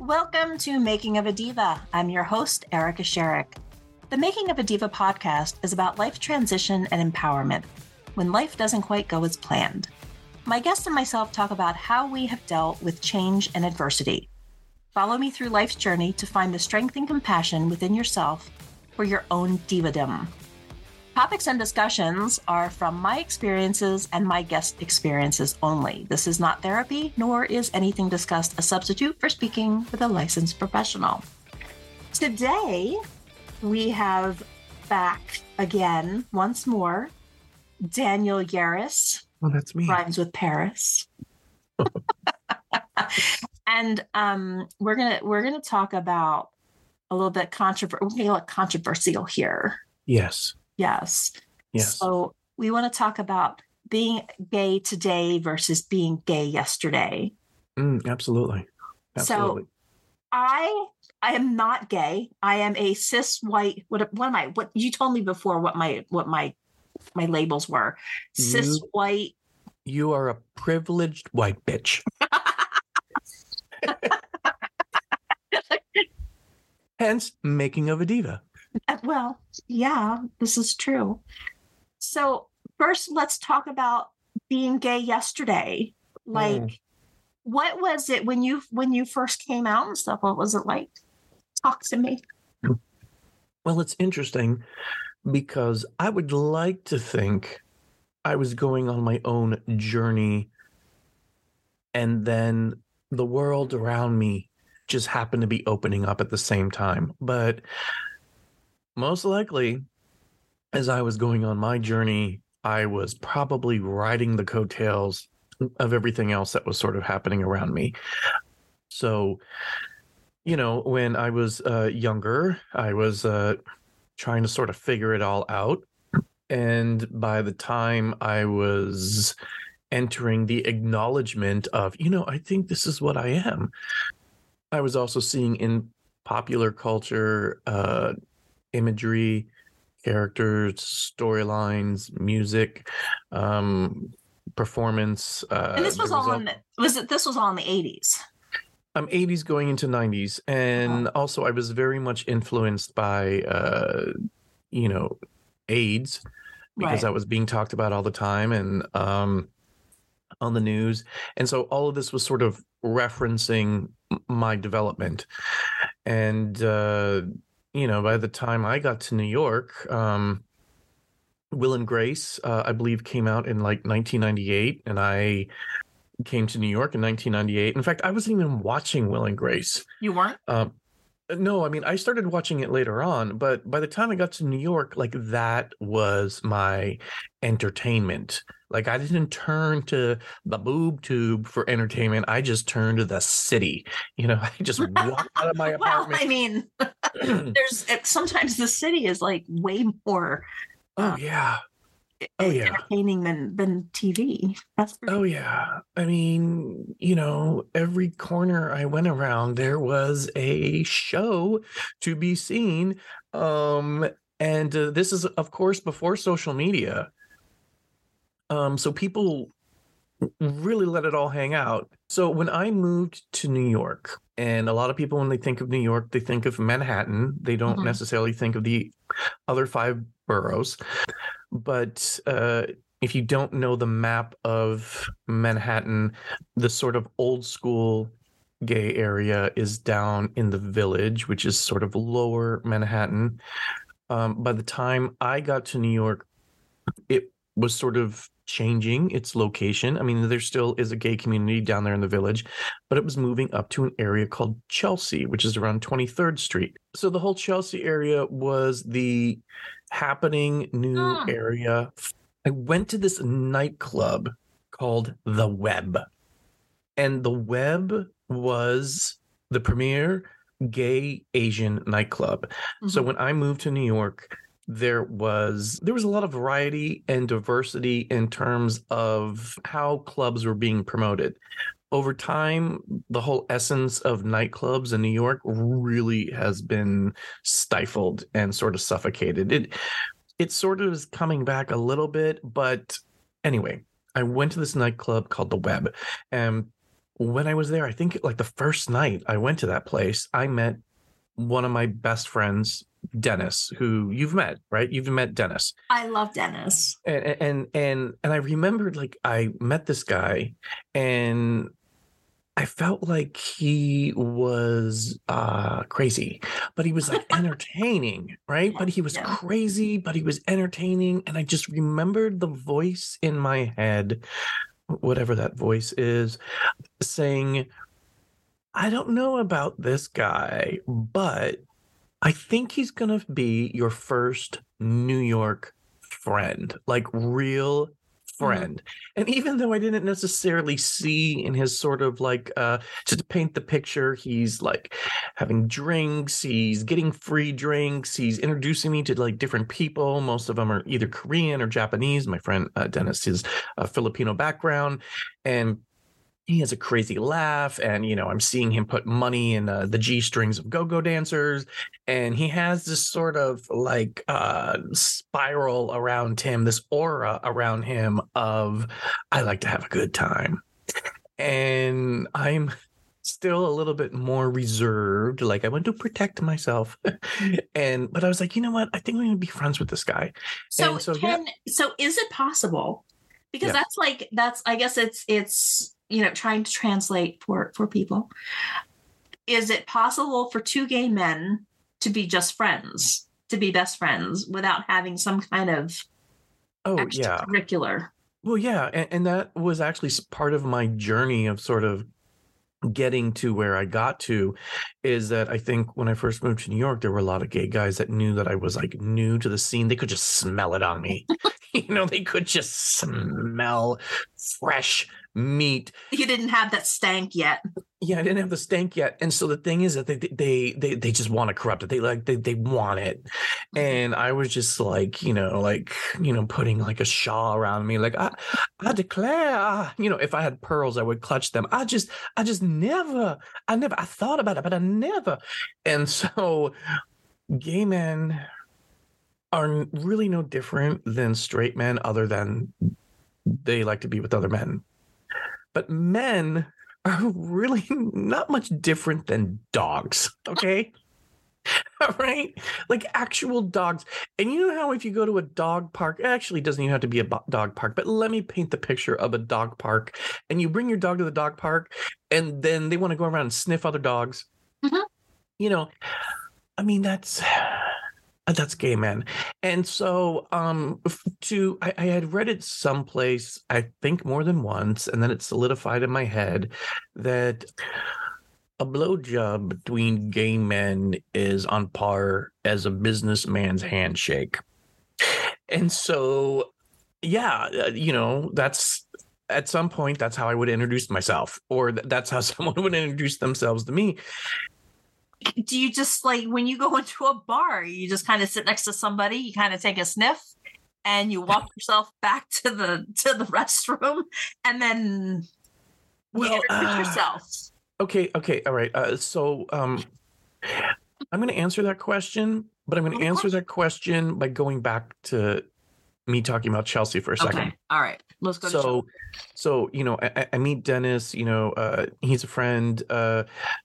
Welcome to Making of a Diva. I'm your host, Erica Sherrick. The Making of a Diva podcast is about life transition and empowerment when life doesn't quite go as planned. My guest and myself talk about how we have dealt with change and adversity. Follow me through life's journey to find the strength and compassion within yourself for your own divadom. Topics and discussions are from my experiences and my guest experiences only. This is not therapy, nor is anything discussed a substitute for speaking with a licensed professional. Today, we have back again, once more, Daniel Yahraes. Oh, that's me. Rhymes with Paris. and um, we're gonna we're gonna talk about a little bit controversial. We're gonna controversial here. Yes. Yes. Yes. So we want to talk about being gay today versus being gay yesterday. Mm, absolutely. Absolutely. So I I am not gay. I am a cis white. What what am I? What you told me before? What my what my my labels were? Cis You- white. You are a privileged white bitch. Hence, making of a diva. Uh, Well, yeah, this is true. So first, let's talk about being gay yesterday. Like, Mm. what was it when you when you first came out and stuff? What was it like? Talk to me. Well, it's interesting because I would like to think I was going on my own journey and then the world around me just happened to be opening up at the same time. But most likely, as I was going on my journey, I was probably riding the coattails of everything else that was sort of happening around me. So, you know, when I was uh, younger, I was uh, trying to sort of figure it all out. And by the time I was entering the acknowledgement of, you know, I think this is what I am, I was also seeing in popular culture uh, imagery, characters, storylines, music, um, performance. Uh, and this was all al- in the, was it this was all in the 80s. I'm 80s going into 90s, and also I was very much influenced by, uh, you know, AIDS because Right. that was being talked about all the time and um, on the news, and so all of this was sort of referencing my development, and uh, you know, by the time I got to New York. Um, Will and Grace, uh, I believe, came out in like 1998, and I came to New York in 1998. In fact, I wasn't even watching Will and Grace. You weren't? Um, no, I mean, I started watching it later on, but by the time I got to New York, like that was my entertainment. Like I didn't turn to the boob tube for entertainment. I just turned to the city. You know, I just walked out of my apartment. well. I mean, there's sometimes the city is like way more oh yeah. Oh, yeah. entertaining than than TV. That's Oh yeah. I mean, you know, every corner I went around there was a show to be seen. Um and uh, this is of course before social media. Um so people really let it all hang out. So when I moved to New York, and a lot of people when they think of New York, they think of Manhattan. They don't Mhm. necessarily think of the other five boroughs. But uh if you don't know the map of Manhattan, the sort of old school gay area is down in the village, which is sort of lower Manhattan. Um, by the time I got to New York, it was sort of changing its location. I mean, there still is a gay community down there in the village, but it was moving up to an area called Chelsea, which is around 23rd Street. So the whole Chelsea area was the happening new Ah. area. I went to this nightclub called The Web. And The Web was the premier gay Asian nightclub. So Mhm. when I moved to New York, there was there was a lot of variety and diversity in terms of how clubs were being promoted. Over time, the whole essence of nightclubs in New York really has been stifled and sort of suffocated. It it sort of is coming back a little bit, but anyway, I went to this nightclub called the Web, and when I was there, I think like the first night I went to that place, I met one of my best friends, Dennis, who you've met, right? You've met Dennis. I love Dennis. And and and and I remembered like I met this guy and I felt like he was uh crazy, but he was like entertaining, right? But he was Yeah. crazy, but he was entertaining. And I just remembered the voice in my head, whatever that voice is, saying, I don't know about this guy, but I think he's going to be your first New York friend, like real friend. And even though I didn't necessarily see in his sort of like uh just to paint the picture, he's like having drinks, he's getting free drinks, he's introducing me to like different people. Most of them are either Korean or Japanese. My friend uh, Dennis is a Filipino background and he has a crazy laugh and you know i'm seeing him put money in uh, the g strings of go-go dancers and he has this sort of like uh spiral around him this aura around him of i like to have a good time and i'm still a little bit more reserved like i want to protect myself and but i was like you know what i think i'm gonna be friends with this guy So, so, yeah. so is it possible? Because Yeah. that's like that's I guess it's it's you know trying to translate for for people. Is it possible for two gay men to be just friends, to be best friends without having some kind of oh yeah extracurricular? Well, yeah, and, and that was actually part of my journey of sort of getting to where I got to is that I think when I first moved to New York, there were a lot of gay guys that knew that I was like new to the scene. They could just smell it on me. you know, they could just smell fresh meat You didn't have that stank yet. yeah, I didn't have the stank yet, and so the thing is that they they they they just want to corrupt it. They like they they want it, and I was just like you know like you know putting like a shawl around me, like I I declare, ah," you know, if I had pearls, I would clutch them. I just I just never I never I thought about it, but I never, and so gay men are really no different than straight men, other than they like to be with other men. But men are really not much different than dogs. Okay. right? Like actual dogs. And you know how if you go to a dog park, it actually doesn't even have to be a dog park, but let me paint the picture of a dog park. And you bring your dog to the dog park, and then they want to go around and sniff other dogs. Mhm. You know, I mean, that's. That's gay men. And so um to I, I had read it someplace, I think more than once, and then it solidified in my head that a blowjob between gay men is on par as a businessman's handshake. And so, yeah, uh, you know, that's at some point, that's how I would introduce myself, or that's how someone would introduce themselves to me. Do you just like when you go into a bar, you just kind of sit next to somebody, you kind of take a sniff, and you walk yourself back to the to the restroom, and then you Well, introduce uh, yourself. Okay, okay, all right. Uh, so, um, I'm going to answer that question, but I'm going to answer that question by going back to me talking about Chelsea for a second. Okay, all right, let's go. to so so you know I, I- I meet dennis you know uh he's a friend uh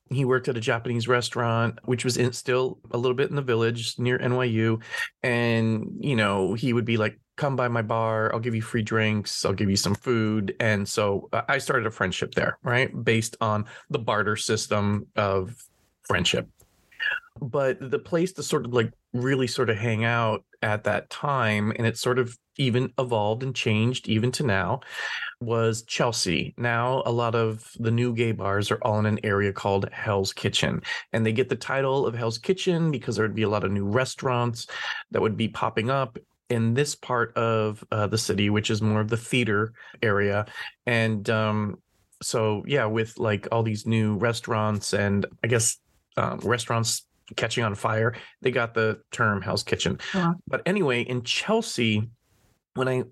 he worked at a japanese restaurant which was in still a little bit in the village near nyu and you know he would be like come by my bar i'll give you free drinks i'll give you some food and so uh, i started a friendship there right based on the barter system of friendship but the place to sort of like really sort of hang out at that time and it sort of even evolved and changed even to now was Chelsea. Now a lot of the new gay bars are all in an area called Hell's Kitchen and they get the title of Hell's Kitchen because there would be a lot of new restaurants that would be popping up in this part of uh, the city which is more of the theater area and um so yeah with like all these new restaurants and I guess um, restaurants catching on fire they got the term Hell's Kitchen. Yeah. But anyway, in Chelsea, when I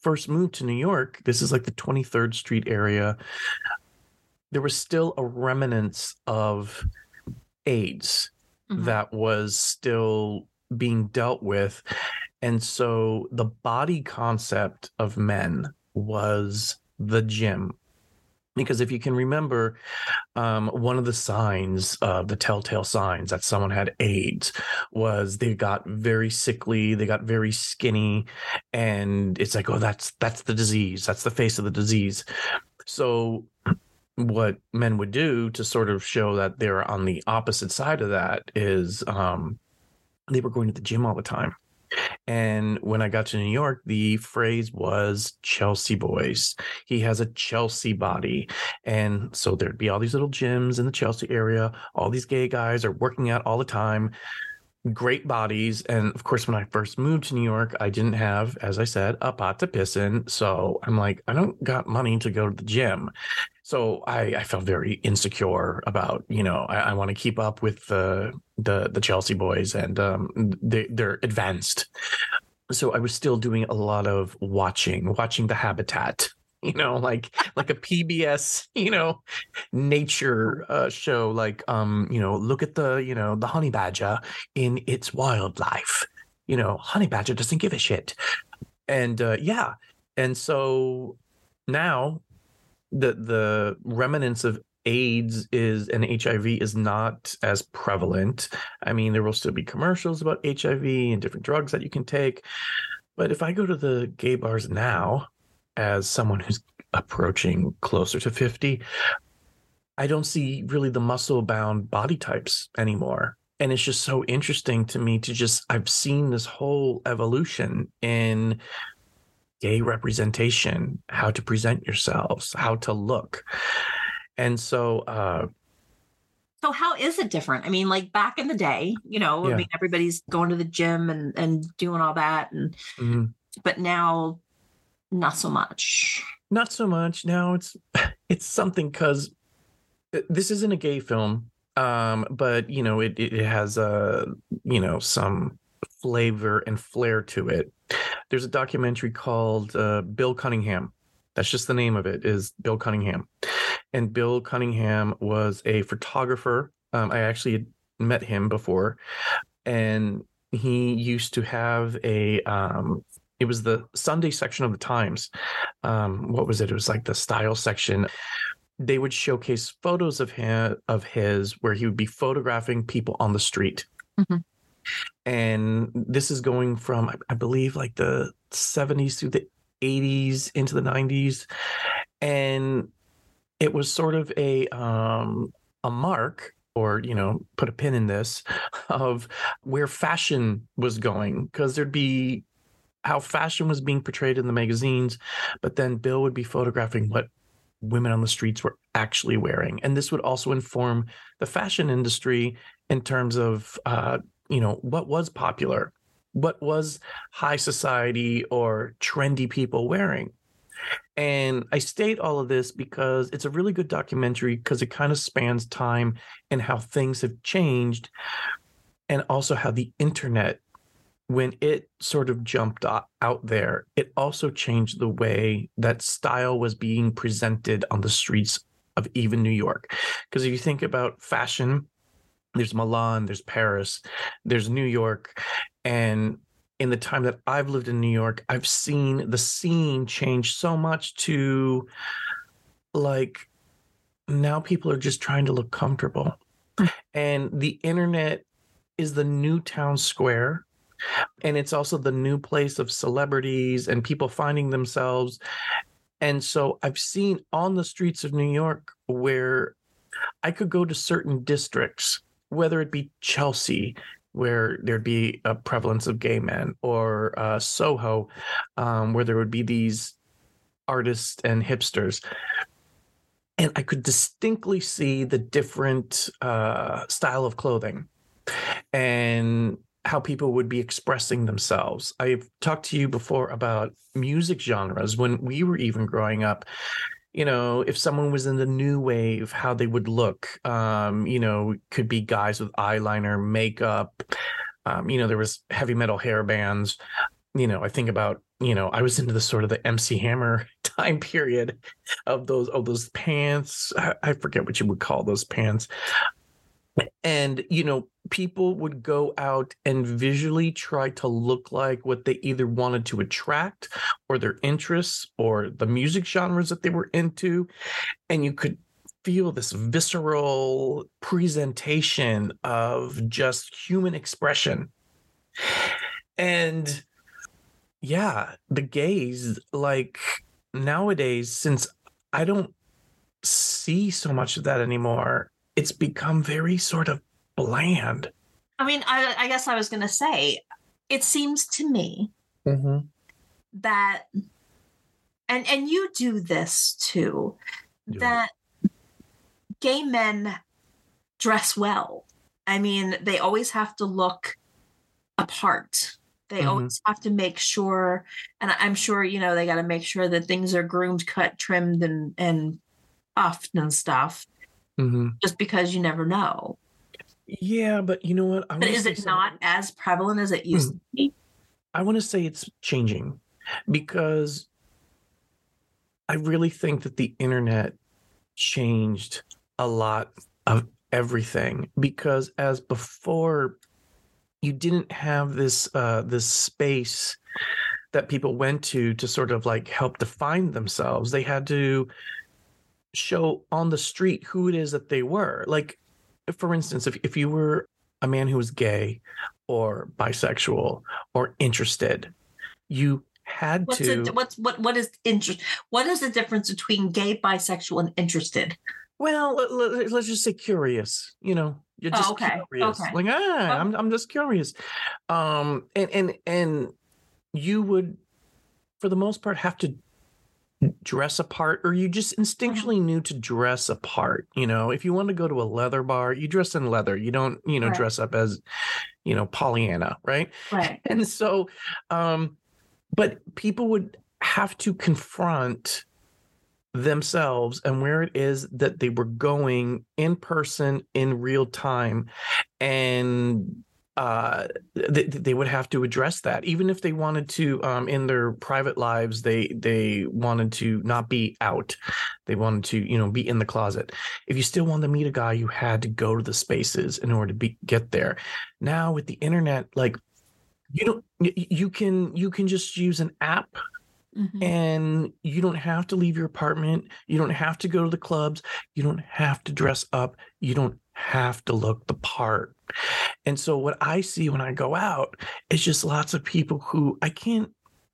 first moved to New York, this is like the 23rd Street area, there was still a remnants of AIDS Mhm. that was still being dealt with. And so the body concept of men was the gym. Because if you can remember um, one of the signs of the telltale signs that someone had aids was they got very sickly they got very skinny and it's like oh that's that's the disease that's the face of the disease. So what men would do to sort of show that they're on the opposite side of that is um, they were going to the gym all the time and when I got to New York, the phrase was Chelsea boys. He has a Chelsea body. And so there'd be all these little gyms in the Chelsea area. All these gay guys are working out all the time great bodies. And of course, when I first moved to New York, I didn't have, as I said, a pot to piss in. So I'm like, I don't got money to go to the gym. So I, I felt very insecure about, you know, I, I want to keep up with the the the Chelsea boys and um, they, they're advanced. So I was still doing a lot of watching, watching the habitat you know like like a pbs you know nature uh show like um you know look at the you know the honey badger in its wildlife. You know honey badger doesn't give a shit. And uh yeah. And so now the the remnants of AIDS is and HIV is not as prevalent. I mean, there will still be commercials about HIV and different drugs that you can take. But if I go to the gay bars now, as someone who's approaching closer to 50, I don't see really the muscle bound body types anymore. And it's just so interesting to me to just, I've seen this whole evolution in gay representation, how to present yourselves, how to look. And so, uh, so how is it different? I mean, like back in the day, you know, yeah. I mean, everybody's going to the gym and and doing all that, and mm-hmm. but now not so much. Not so much. Now it's it's something because this isn't a gay film, um, but you know it it has a uh, you know some flavor and flair to it. There's a documentary called uh, Bill Cunningham. That's just the name of it. Is Bill Cunningham, and Bill Cunningham was a photographer. Um, I actually met him before, and he used to have a um, it was the Sunday section of the Times. Um, what was it? It was like the style section. They would showcase photos of him of his where he would be photographing people on the street. Mm-hmm. And this is going from I believe like the 70s through the 80s into the 90s. And it was sort of a um a mark or you know put a pin in this of where fashion was going because there'd be how fashion was being portrayed in the magazines, but then Bill would be photographing what women on the streets were actually wearing, and this would also inform the fashion industry in terms of uh, you know what was popular, what was high society or trendy people wearing. And I state all of this because it's a really good documentary because it kind of spans time and how things have changed and also how the internet when it sort of jumped out there, it also changed the way that style was being presented on the streets of even New York. Because if you think about fashion, there's Milan, there's Paris, there's New York. And in the time that I've lived in New York, I've seen the scene change so much to like now people are just trying to look comfortable. And the internet is the new town square and it's also the new place of celebrities and people finding themselves. And so I've seen on the streets of New York where I could go to certain districts, whether it be Chelsea, where there'd be a prevalence of gay men, or uh, Soho, um, where there would be these artists and hipsters. And I could distinctly see the different uh, style of clothing. And how people would be expressing themselves. I've talked to you before about music genres when we were even growing up. You know, if someone was in the new wave, how they would look. Um, you know, could be guys with eyeliner, makeup. Um, you know, there was heavy metal hair bands. You know, I think about you know, I was into the sort of the MC Hammer time period of those of those pants. I, I forget what you would call those pants and you know people would go out and visually try to look like what they either wanted to attract or their interests or the music genres that they were into and you could feel this visceral presentation of just human expression. And yeah the gays like nowadays since i don't see so much of that anymore it's become very sort of bland. I mean, I, I guess I was going to say, it seems to me mm-hmm. that, and and you do this too, yeah. that gay men dress well. I mean, they always have to look apart. They mm-hmm. always have to make sure, and I'm sure you know they got to make sure that things are groomed, cut, trimmed, and and puffed and stuff mm-hmm. just because you never know. Yeah, but you know what? I but is it something. not as prevalent as it used mm. to be? I want to say it's changing because I really think that the internet changed a lot of everything because as before you didn't have this uh this space that people went to to sort of like help define themselves they had to show on the street who it is that they were. Like, for instance, if, if you were a man who was gay or bisexual or interested, you had what's to. A, what's what what is interest? What is the difference between gay, bisexual, and interested? Well, let, us just say curious. You know, you're just oh, okay. curious. Okay. Like ah, oh. I'm I'm just curious. Um, and and and you would, for the most part, have to dress apart or you just mm-hmm. instinctually knew to dress apart you know if you want to go to a leather bar you dress in leather you don't you know right. dress up as you know pollyanna right right and so um but people would have to confront themselves and where it is that they were going in person in real time and uh, they, they would have to address that even if they wanted to um, in their private lives they they wanted to not be out they wanted to you know be in the closet if you still wanted to meet a guy you had to go to the spaces in order to be, get there now with the internet like you don't you can you can just use an app Mm-hmm. And you don't have to leave your apartment. You don't have to go to the clubs. You don't have to dress up. You don't have to look the part. And so what I see when I go out is just lots of people who I can't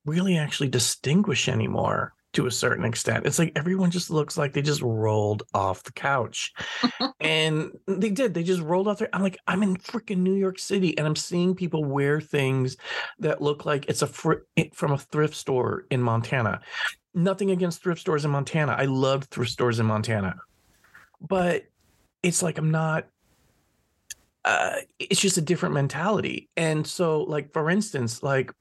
really actually distinguish anymore to a certain extent. It's like everyone just looks like they just rolled off the couch. and they did. They just rolled off there. I'm like, I'm in freaking New York City and I'm seeing people wear things that look like it's a fr- from a thrift store in Montana. Nothing against thrift stores in Montana. I loved thrift stores in Montana. But it's like I'm not uh, it's just a different mentality. And so, like, for instance, like,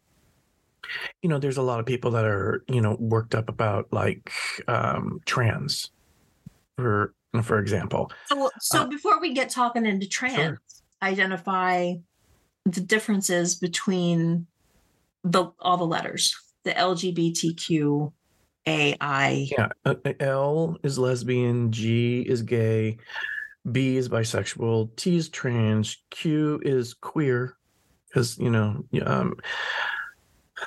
you know, there's a lot of people that are, you know, worked up about like um, trans, for for example. So, so uh, before we get talking into trans, sure. identify the differences between the all the letters, the LGBTQ. AI. Yeah, uh, L is lesbian, G is gay, B is bisexual, T is trans, Q is queer, because you know, um,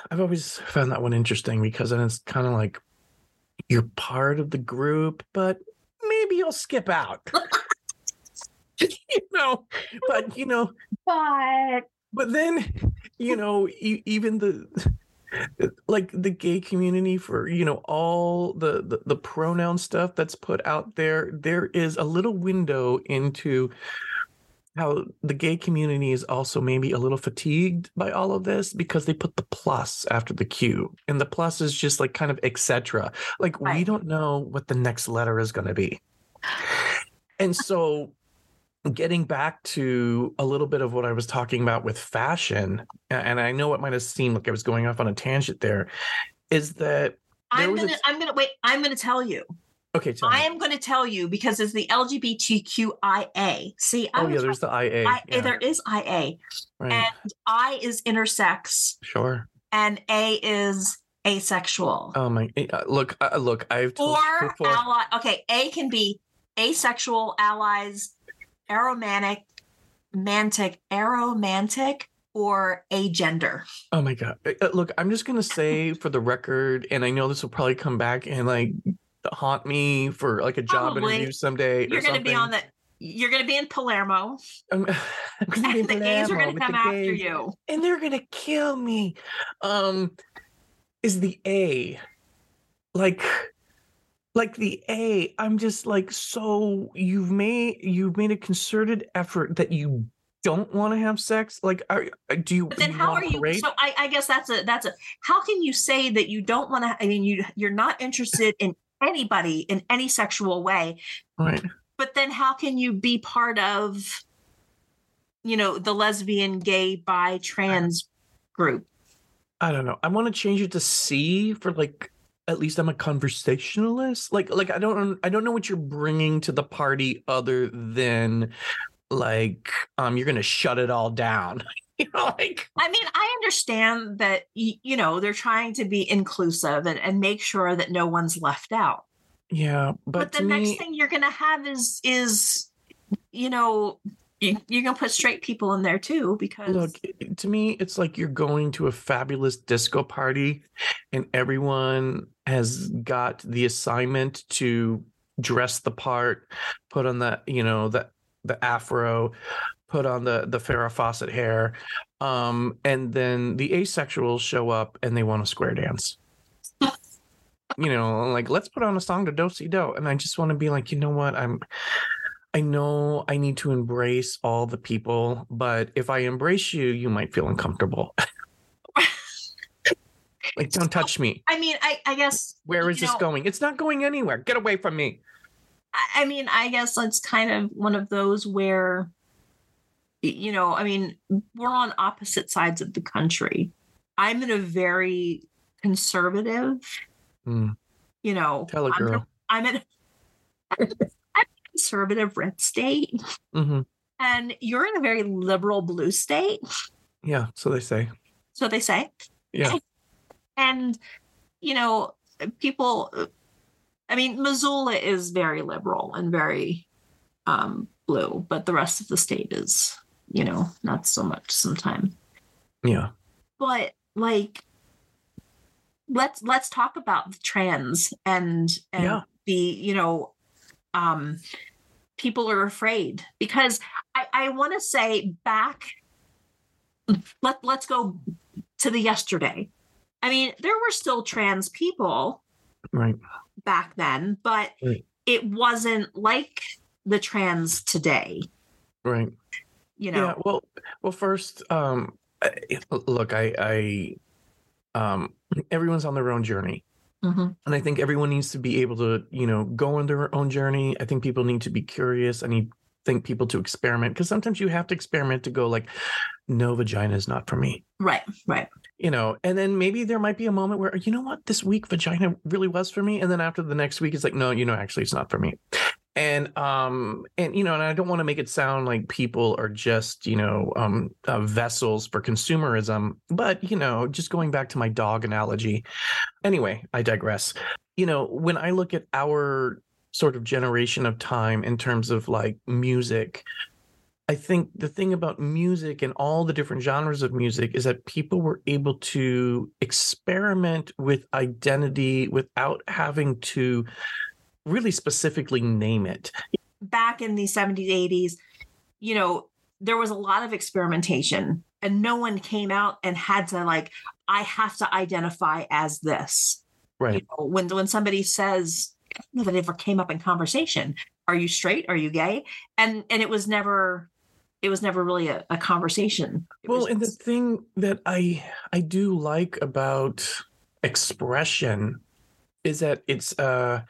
I've always found that one interesting because then it's kind of like you're part of the group, but maybe you'll skip out. you know, but you know, but but then you know, even the like the gay community for you know all the, the the pronoun stuff that's put out there there is a little window into how the gay community is also maybe a little fatigued by all of this because they put the plus after the q and the plus is just like kind of etc getting back to a little bit of what I was talking about with fashion, and I know it might have seemed like I was going off on a tangent there, is that I'm gonna. I'm gonna wait, I'm gonna tell you. Okay, I am going to tell you because it's the LGBTQIA. See, I oh yeah, there's the IA. I, yeah. There is IA, right. and I is intersex. Sure. And A is asexual. Oh my! Eh, uh, look, uh, look, I've told or ally. Okay, A can be asexual allies aromantic, mantic, aromantic, or agender. Oh my god! Uh, uh, Look, I'm just gonna say for the record, and I know this will probably come back and like haunt me for like a job Probably. interview someday. You're going to be on the. You're going to be in Palermo, I'm, I'm gonna be in and the gays are going to come after gays, you. and they're gonna kill me. Um, is the A like? Like the A, I'm just like so. You've made you've made a concerted effort that you don't want to have sex. Like, are, uh, do you? But then, you how are you? parade? So, I, I guess that's a that's a. How can you say that you don't want to? I mean, you you're not interested in anybody in any sexual way, right. but then how can you be part of, you know, the lesbian, gay, bi, trans group? I don't know. I want to change it to C for like at least I'm a conversationalist. Like like I don't I don't know what you're bringing to the party other than like um you're going to shut it all down. you know like I mean, I understand that you know they're trying to be inclusive and, and make sure that no one's left out. yeah, but, But, the next me, thing you're going to have is is you know you're going to put straight people in there too because look to me it's like you're going to a fabulous disco party and everyone has got the assignment to dress the part put on the you know the the afro put on the the Farrah Fawcett hair um and then the asexuals show up and they want to square dance. You know like let's put on a song to do si do. And i just want to be like you know what? I'm I know I need to embrace all the people, but if I embrace you, you might feel uncomfortable. like, don't touch me. I mean, I, I guess Where is this know, going? It's not going anywhere. Get away from me. I I mean, I guess it's kind of one of those where, you know, I mean, we're on opposite sides of the country. I'm in a very conservative, Hmm. you know, Tell a I'm, girl. I'm in I'm in a conservative red state, hmm and you're in a very liberal blue state. Yeah, so they say. So they say. Yeah. And, you know, people, I mean, Missoula is very liberal and very um, blue, but the rest of the state is, you know, not so much sometimes. Yeah. But like, let's let's talk about the trans and and Yeah. the you know um people are afraid because i i want to say back let let's go to the yesterday i mean there were still trans people Right. back then but Right. it wasn't like the trans today Right. you know Yeah. Well, well, first, um, look, I, I, um, everyone's on their own journey. Mhm. And I think everyone needs to be able to, you know, go on their own journey. I think people need to be curious. I need think people to experiment because sometimes you have to experiment to go like, no, vagina is not for me. right right You know, and then maybe there might be a moment where, you know what, this week vagina really was for me. And then after the next week, it's like, no, you know, actually it's not for me. And um, and you know, and I don't want to make it sound like people are just, you know, um uh, vessels for consumerism, but you know, just going back to my dog analogy. Anyway, I digress. You know, when I look at our sort of generation of time in terms of like music, I think the thing about music and all the different genres of music is that people were able to experiment with identity without having to really specifically name it. back in the 70s 80s you know there was a lot of experimentation and no one came out and had to like i have to identify as this you Right. know, when when somebody says I don't know that ever came up in conversation are you straight are you gay and and it was never it was never really a, a conversation. It Well, was and the thing that I I do like about expression is that it's uh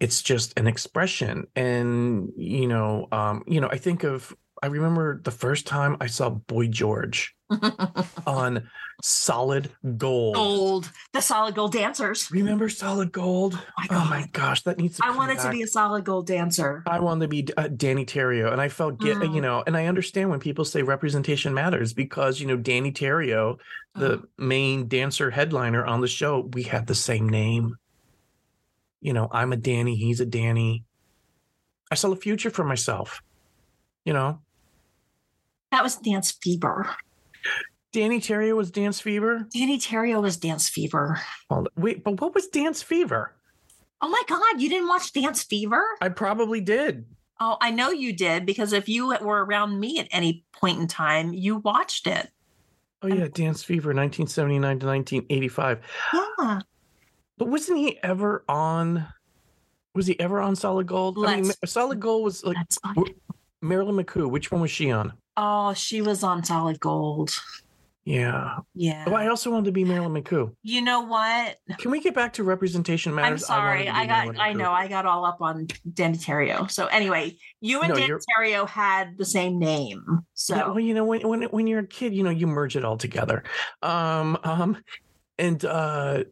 it's just an expression. And you know um you know I think of I remember the first time I saw Boy George on Solid Gold. gold the solid gold dancers Remember Solid Gold? my Oh my gosh, that needs to i wanted to be a solid gold dancer I wanted to be uh, Danny Terrio, and I felt get Mm. you know, and I understand when people say representation matters because you know Danny Terrio, the Uh-huh. main dancer headliner on the show, we had the same name. You know, I'm a Danny, he's a Danny. I saw a future for myself. You know, That was Dance Fever. Danny Terrio was Dance Fever. Danny Terrio was Dance Fever. Hold wait, but what was Dance Fever? Oh my God, you didn't watch Dance Fever? I probably did. Oh, I know you did because if you were around me at any point in time, you watched it. Oh yeah, Dance Fever, 1979 to 1985. Yeah. But wasn't he ever on? Was he ever on Solid Gold? I mean, Solid Gold was like That's fine. w- Marilyn McCoo. Which one was she on? Oh, she was on Solid Gold. Yeah. Yeah. Oh, I also wanted to be Marilyn McCoo. you know what? Can we get back to representation matters? I'm sorry. to I, got Marilyn I McCoo. know I got all up on Danny Terrio. So anyway, you and No, you're- Terrio had the same name. So Yeah, well, you know, when when when you're a kid, you know, you merge it all together. Um, um, and uh,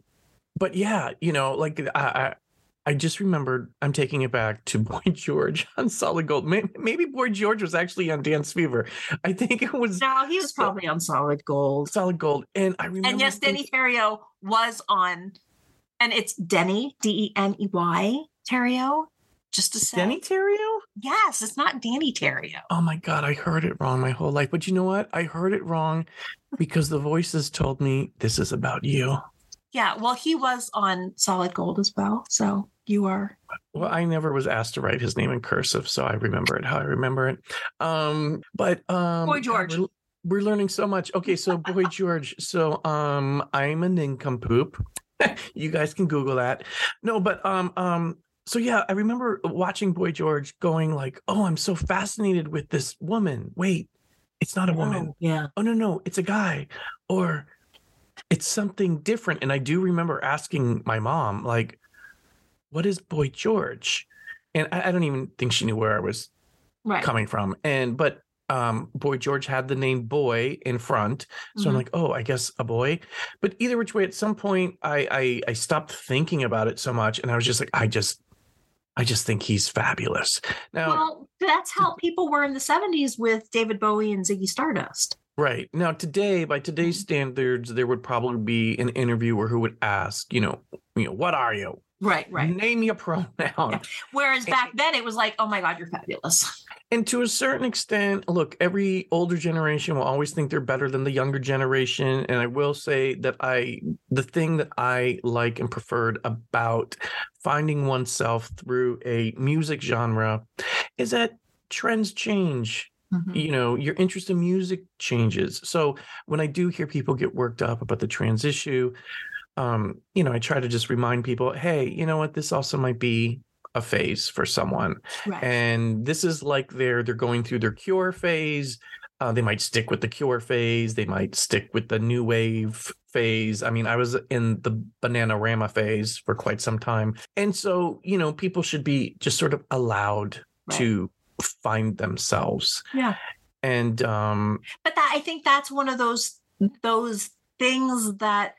but yeah, you know, like I, I, just remembered. I'm taking it back to Boy George on Solid Gold. Maybe Boy George was actually on Dance Fever. I think it was no, he was probably on Solid Gold. Solid Gold, and I remember. And yes, Danny thinking- Terrio was on, and it's Deney D E N E Y Terrio. Just to say, Deney Terrio. yes, it's not Danny Terrio. Oh my god, I heard it wrong my whole life. But you know what? I heard it wrong because the voices told me this is about you. Yeah, well, he was on Solid Gold as well. So you are. Well, I never was asked to write his name in cursive, so I remember it how I remember it. Um, but um, Boy George. we're, we're learning so much. Okay, so Boy George. So um, I'm a nincompoop. you guys can Google that. No, but um, um, so yeah, I remember watching Boy George, going like, "Oh, I'm so fascinated with this woman. Wait, it's not a woman. Oh, yeah. oh no no it's a guy or it's something different and i do remember asking my mom like what is boy george and i, I don't even think she knew where i was Right. coming from and but um boy george had the name boy in front so i'm Mhm. like oh i guess a boy but either which way at some point I, I i stopped thinking about it so much and i was just like i just i just think he's fabulous now Well, that's how people were in the 70s with David Bowie and Ziggy Stardust. Right. Now, today, by today's Mm-hmm. standards, there would probably be an interviewer who would ask, you know, you know, what are you? Right, right. Name your pronoun. Whereas back then it was like, oh my God, you're fabulous. And to a certain extent, look, every older generation will always think they're better than the younger generation. And I will say that I, the thing that I like and preferred about finding oneself through a music genre is that trends change. Mm-hmm. you know your interest in music changes so when i do hear people get worked up about the trans issue um you know i try to just remind people hey you know what? This also might be a phase for someone. Right. and this is like they're they're going through their cure phase. Uh, they might stick with the cure phase. They might stick with the new wave phase. I mean i was in the Bananarama phase for quite some time. And so you know people should be just sort of allowed Right. to find themselves. Yeah. and um but that I think that's one of those those things that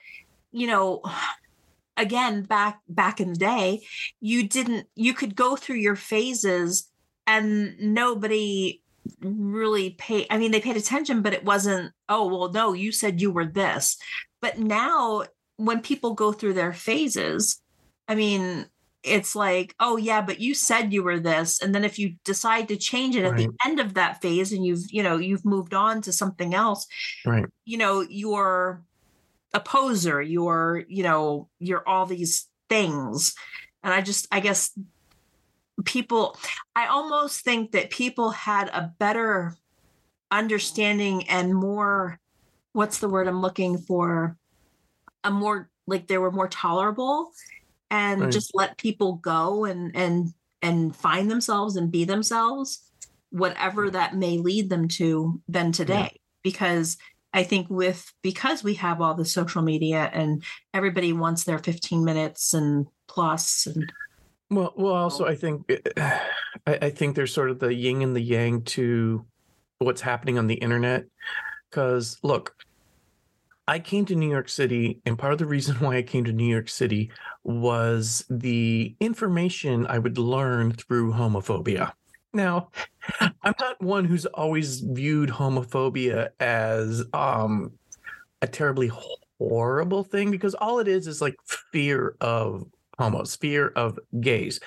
you know again back back in the day you didn't you could go through your phases and nobody really paid i mean they paid attention but it wasn't oh well no you said you were this. But now when people go through their phases i mean it's like oh yeah but you said you were this. And then if you decide to change it at the end of that phase and you've you know you've moved on to something else right. you know you're a poser you're you know you're all these things. And i just i guess people i almost think that people had a better understanding and more what's the word i'm looking for? A more like they were more tolerable and Right. just let people go and and and find themselves and be themselves whatever that may lead them to than today. Because i think with because we have all the social media and everybody wants their 15 minutes and plus and well well also i think eh, I, I think there's sort of the yin and the yang to what's happening on the internet. Because look i came to new york city and part of the reason why i came to new york city was the information i would learn through homophobia now i'm not one who's always viewed homophobia as um a terribly horrible thing because all it is is like fear of homos, fear of gays.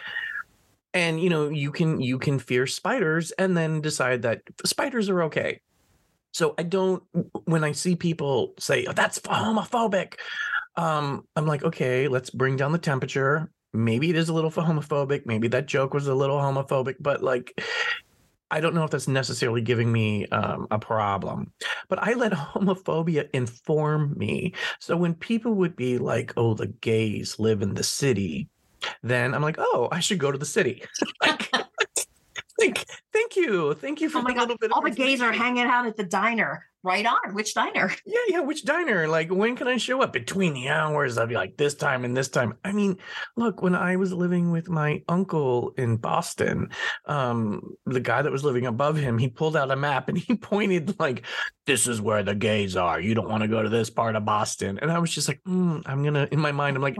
and you know you can you can fear spiders and then decide that spiders are okay so i don't when i see people say oh, that's homophobic um i'm like okay let's bring down the temperature maybe it is a little homophobic maybe that joke was a little homophobic but like I don't know if that's necessarily giving me um, a problem, but I let homophobia inform me. So when people would be like, "Oh, the gays live in the city," then I'm like, "Oh, I should go to the city." like, thank, thank you, thank you for oh my God. All the gays are hanging out at the diner. Right on. Which diner? Yeah, yeah. Which diner? Like, when can I show up? Between the hours of like this time and this time. I mean, look, when I was living with my uncle in Boston, um, the guy that was living above him, he pulled out a map and he pointed like, "This is where the gays are. You don't want to go to this part of Boston." And I was just like, mm, "I'm gonna." In my mind, I'm like,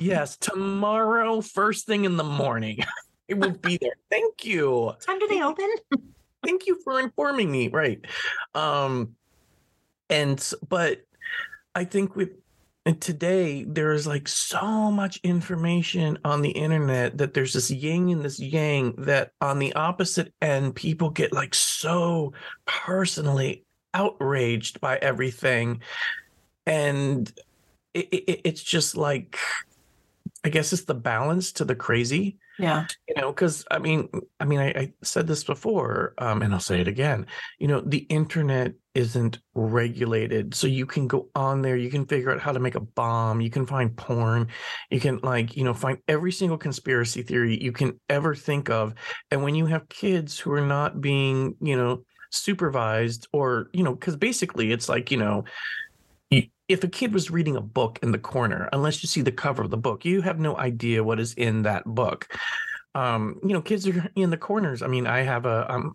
"Yes, tomorrow, first thing in the morning." it will be there. Thank you. Time do they open? Thank you for informing me. Right. Um, and but i think with today there's like so much information on the internet that there's this yin and this yang that on the opposite end people get like so personally outraged by everything and it, it, it's just like i guess it's the balance to the crazy yeah. You know because i mean i mean I, I, said this before um, and i'll say it again. You know the internet isn't regulated so you can go on there you can figure out how to make a bomb you can find porn you can like you know find every single conspiracy theory you can ever think of and when you have kids who are not being you know supervised or you know because basically it's like you know if a kid was reading a book in the corner, unless you see the cover of the book, you have no idea what is in that book. Um, you know, kids are in the corners. I mean, I have a um,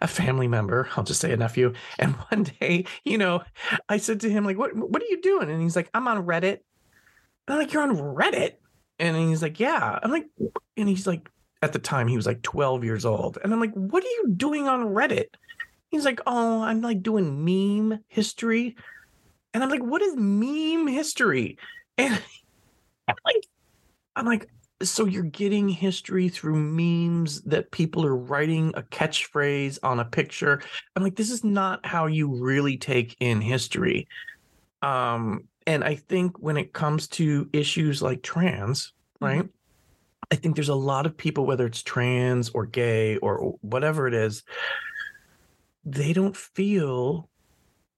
a family member. I'll just say a nephew. And one day, you know, I said to him, like, "What what are you doing?" And he's like, "I'm on Reddit." And I'm like, "You're on Reddit?" And he's like, "Yeah." I'm like, and he's like, at the time he was like 12 years old, and I'm like, "What are you doing on Reddit?" He's like, "Oh, I'm like doing meme history." And I'm like, what is meme history? And I'm like, I'm like, so you're getting history through memes that people are writing a catchphrase on a picture. I'm like, this is not how you really take in history. Um, and I think when it comes to issues like trans, right? Mm-hmm. I think there's a lot of people, whether it's trans or gay or whatever it is, they don't feel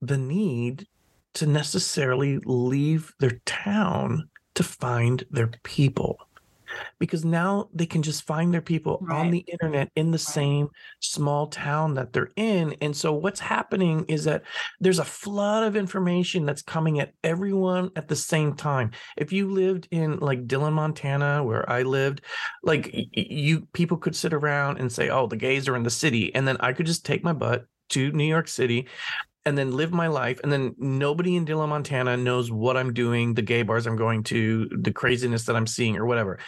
the need to necessarily leave their town to find their people because now they can just find their people right. on the internet in the same small town that they're in. And so what's happening is that there's a flood of information that's coming at everyone at the same time. If you lived in like Dillon, Montana, where I lived, like you people could sit around and say, "Oh, the gays are in the city," and then I could just take my butt to New York City and then live my life and then nobody in Dillon, Montana knows what I'm doing, the gay bars I'm going to, the craziness that I'm seeing or whatever.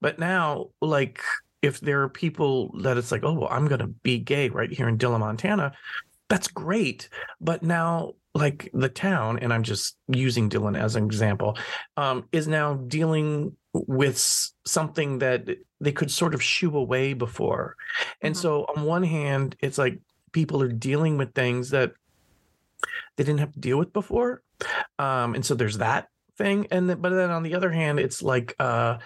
But now like if there are people that it's like, oh, well, I'm going to be gay right here in Dillon, Montana, that's great. But now like the town and I'm just using Dillon as an example, um, is now dealing with something that they could sort of shoo away before. And mm-hmm. so on one hand, it's like people are dealing with things that they didn't have to deal with before. Um, and so there's that thing. And then, but then on the other hand, it's like, uh,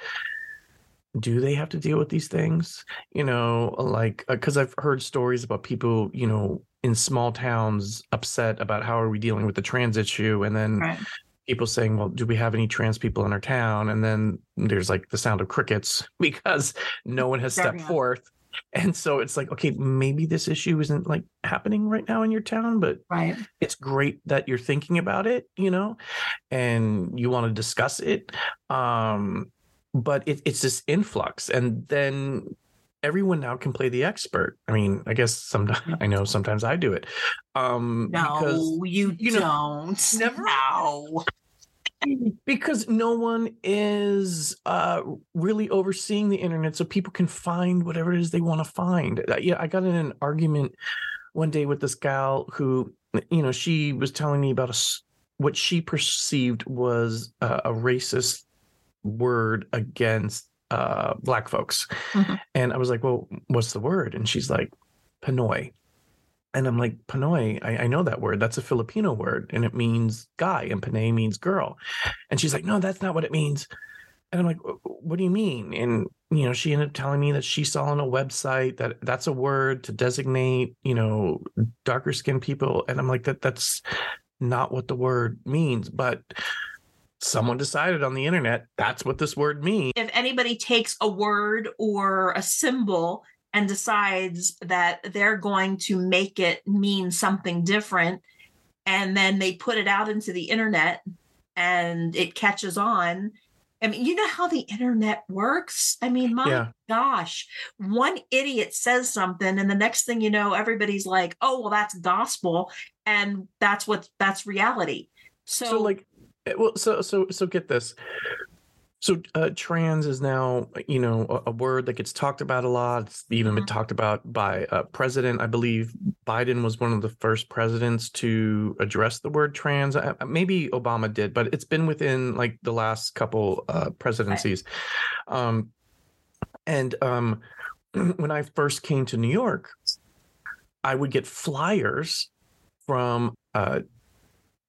do they have to deal with these things? You know, like because uh, I've heard stories about people, you know, in small towns upset about how are we dealing with the trans issue, and then right. people saying, "Well, do we have any trans people in our town?" And then there's like the sound of crickets because no one has stepped forth and so it's like okay maybe this issue isn't like happening right now in your town but right. it's great that you're thinking about it you know and you want to discuss it. Um but it, it's this influx and then everyone now can play the expert. I mean i guess sometimes i know sometimes i do it. Um no because, you, you know, don't. never no because no one is uh, really overseeing the internet so people can find whatever it is they want to find uh, yeah i got in an argument one day with this gal who you know she was telling me about a, what she perceived was a, a racist word against uh, black folks. Mm-hmm. And I was like, well, what's the word? And she's like, Pinoy. And I'm like, Pinoy, I, I, know that word. That's a Filipino word and it means guy and Pinay means girl. And she's like, no, that's not what it means. And I'm like, what do you mean? And, you know, she ended up telling me that she saw on a website that that's a word to designate, you know, darker skinned people. And I'm like, that that's not what the word means. But someone decided on the internet that's what this word means. If anybody takes a word or a symbol and decides that they're going to make it mean something different, and then they put it out into the internet and it catches on. I mean, you know how the internet works? I mean, my yeah. gosh, one idiot says something, and the next thing you know, everybody's like, oh, well, that's gospel. And that's what that's reality. So, so like, Eh, well so so so get this so uh, trans is now you know a, a, word that gets talked about a lot it's even been mm-hmm. talked about by a president i believe biden was one of the first presidents to address the word trans uh, maybe obama did but it's been within like the last couple uh, presidencies right. um, and um, when i first came to new york i would get flyers from uh,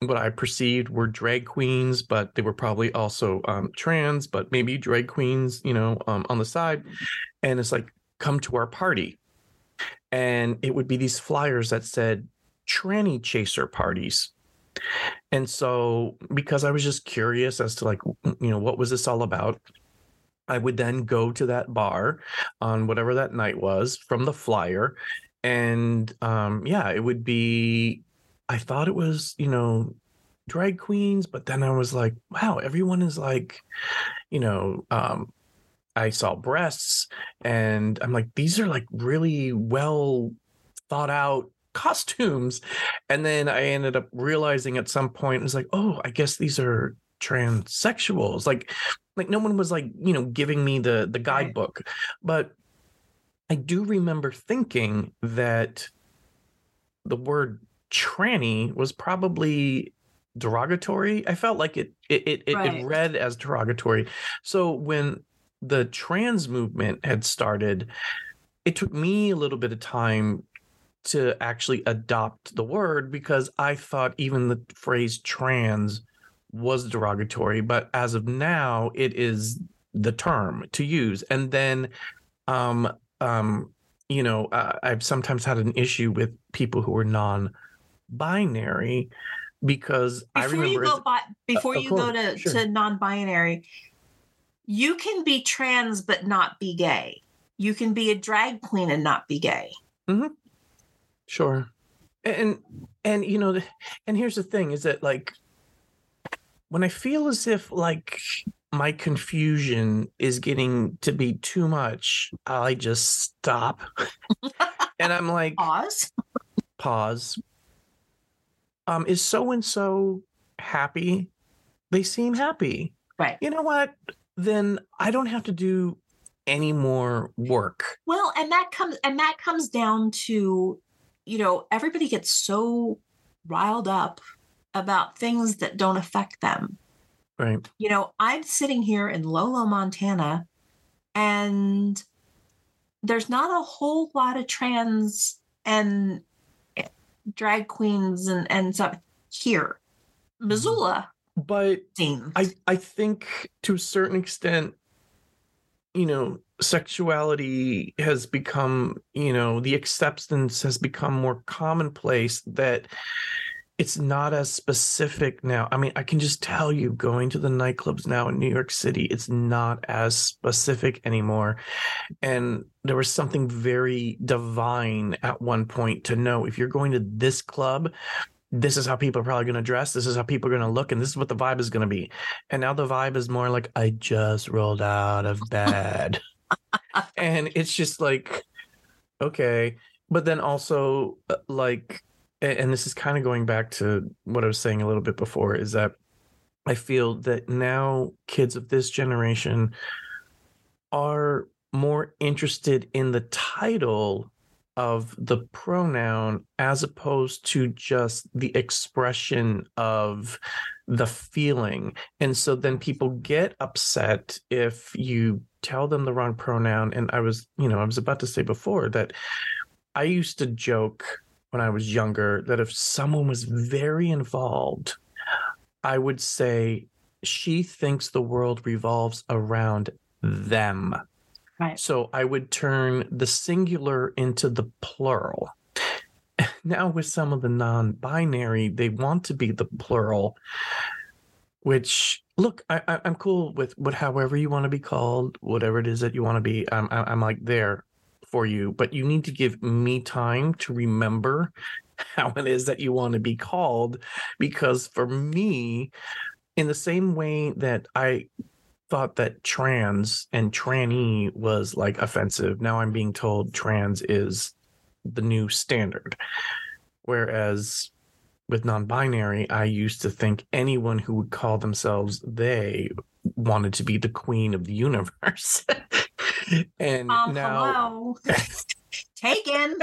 what I perceived were drag queens, but they were probably also um, trans, but maybe drag queens, you know, um, on the side. And it's like, come to our party. And it would be these flyers that said tranny chaser parties. And so, because I was just curious as to like, you know, what was this all about? I would then go to that bar on whatever that night was from the flyer. And um, yeah, it would be I thought it was, you know, drag queens, but then I was like, wow, everyone is like, you know, um, I saw breasts and I'm like, these are like really well thought out costumes. And then I ended up realizing at some point, it's like, oh, I guess these are transsexuals. Like, like no one was like, you know, giving me the the guidebook. But I do remember thinking that the word tranny was probably derogatory. I felt like it it it, it, right. it read as derogatory. So when the trans movement had started, it took me a little bit of time to actually adopt the word because I thought even the phrase trans was derogatory, but as of now, it is the term to use. And then, um, um, you know, uh, I've sometimes had an issue with people who are non binary because before I remember you go by, before uh, you course, go to, sure. to non-binary, you can be trans but not be gay. You can be a drag queen and not be gay. Mm-hmm. Sure. And and you know, and here's the thing: is that like when I feel as if like my confusion is getting to be too much, I just stop. and I'm like, pause, pause, um, is so and so happy? They seem happy. Right. You know what? Then I don't have to do any more work. Well, and that comes and that comes down to, you know, everybody gets so riled up about things that don't affect them. Right. You know, I'm sitting here in Lolo, Montana, and there's not a whole lot of trans and drag queens and and stuff here, mm-hmm. Missoula. But I I think to a certain extent, you know, sexuality has become, you know, the acceptance has become more commonplace that it's not as specific now. I mean, I can just tell you going to the nightclubs now in New York City, it's not as specific anymore. And there was something very divine at one point to know if you're going to this club, this is how people are probably going to dress. This is how people are going to look. And this is what the vibe is going to be. And now the vibe is more like, I just rolled out of bed. and it's just like, okay. But then also, uh, like, and this is kind of going back to what I was saying a little bit before, is that I feel that now kids of this generation are more interested in the title of the pronoun as opposed to just the expression of the feeling. And so then people get upset if you tell them the wrong pronoun. And I was, you know, I was about to say before that I used to joke when I was younger that if someone was very involved, I would say, she thinks the world revolves around them. Right. So I would turn the singular into the plural. Now, with some of the non binary, they want to be the plural, which look, I, I, am cool with what, however you want to be called, whatever it is that you want to be. I'm, I'm like there for you, but you need to give me time to remember how it is that you want to be called. Because for me, in the same way that I thought that trans and tranny was like offensive, now I'm being told trans is the new standard. Whereas with non binary, I used to think anyone who would call themselves they wanted to be the queen of the universe. and um, now taken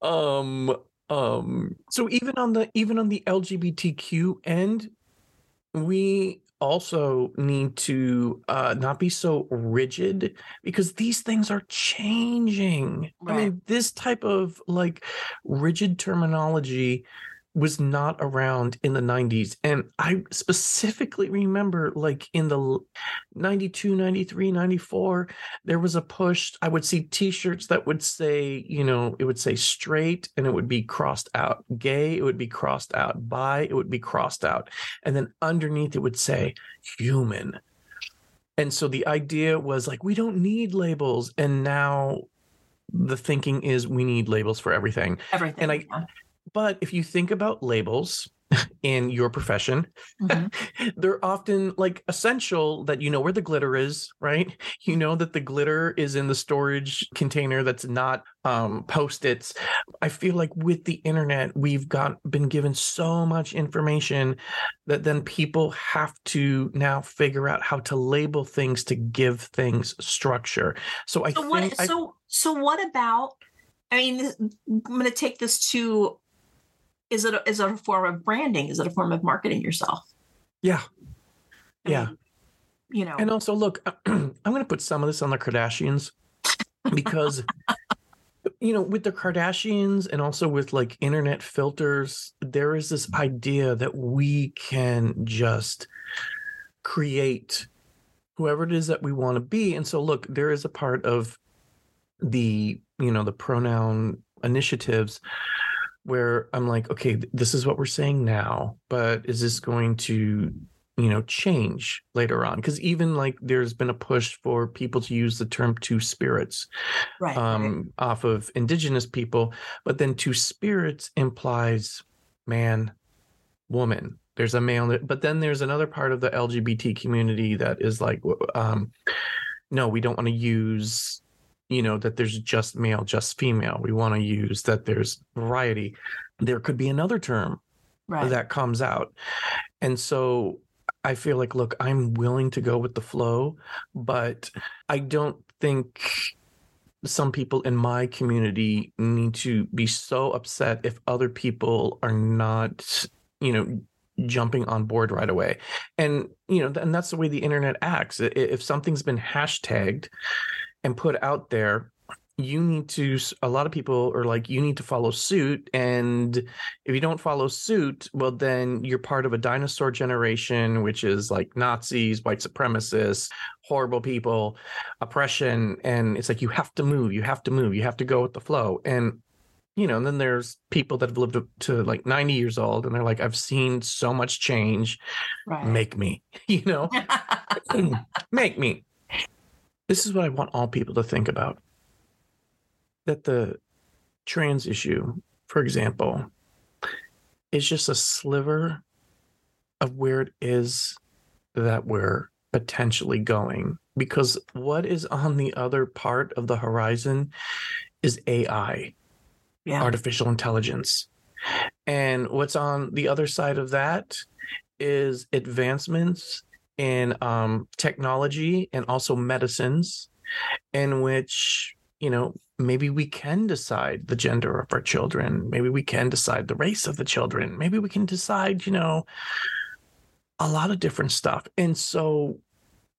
um um so even on the even on the lgbtq end we also need to uh, not be so rigid because these things are changing. Right. I mean, this type of like rigid terminology was not around in the 90s and i specifically remember like in the 92 93 94 there was a push i would see t-shirts that would say you know it would say straight and it would be crossed out gay it would be crossed out bi it would be crossed out and then underneath it would say human. And so the idea was like we don't need labels and now the thinking is we need labels for everything. Everything and i yeah but if you think about labels in your profession, mm-hmm. they're often like essential that you know where the glitter is, right? You know that the glitter is in the storage container that's not um, post-its. I feel like with the internet, we've got been given so much information that then people have to now figure out how to label things to give things structure. So I so think what, I, so so what about I mean, I'm going to take this to is it a, is it a form of branding? Is it a form of marketing yourself? Yeah. I yeah. Mean, you know. And also, look, I'm going to put some of this on the Kardashians because, you know, with the Kardashians and also with like internet filters, there is this idea that we can just create whoever it is that we want to be. And so, look, there is a part of the, you know, the pronoun initiatives where I'm like, okay, this is what we're saying now, but is this going to, you know, change later on? Because even like there's been a push for people to use the term two spirits right, um, right. off of indigenous people, but then two spirits implies man, woman. There's a male, but then there's another part of the LGBT community that is like, um, no, we don't want to use you know that there's just male just female. We want to use that there's variety. There could be another term right. that comes out. And so i feel like look i'm willing to go with the flow but i don't think some people in my community need to be so upset if other people are not you know jumping on board right away. And you know and that's the way the internet acts. If something's been hashtagged and put out there you need to a lot of people are like you need to follow suit and if you don't follow suit well then you're part of a dinosaur generation which is like nazis white supremacists horrible people oppression and it's like you have to move you have to move you have to go with the flow. And you know and then there's people that have lived up to like 90 years old and they're like i've seen so much change. Right. make me you know? Make me this is what I want all people to think about that the trans issue, for example, is just a sliver of where it is that we're potentially going. Because what is on the other part of the horizon is AI, yeah. artificial intelligence. And what's on the other side of that is advancements in um, technology and also medicines, in which, you know, maybe we can decide the gender of our children. Maybe we can decide the race of the children. Maybe we can decide, you know, a lot of different stuff. And so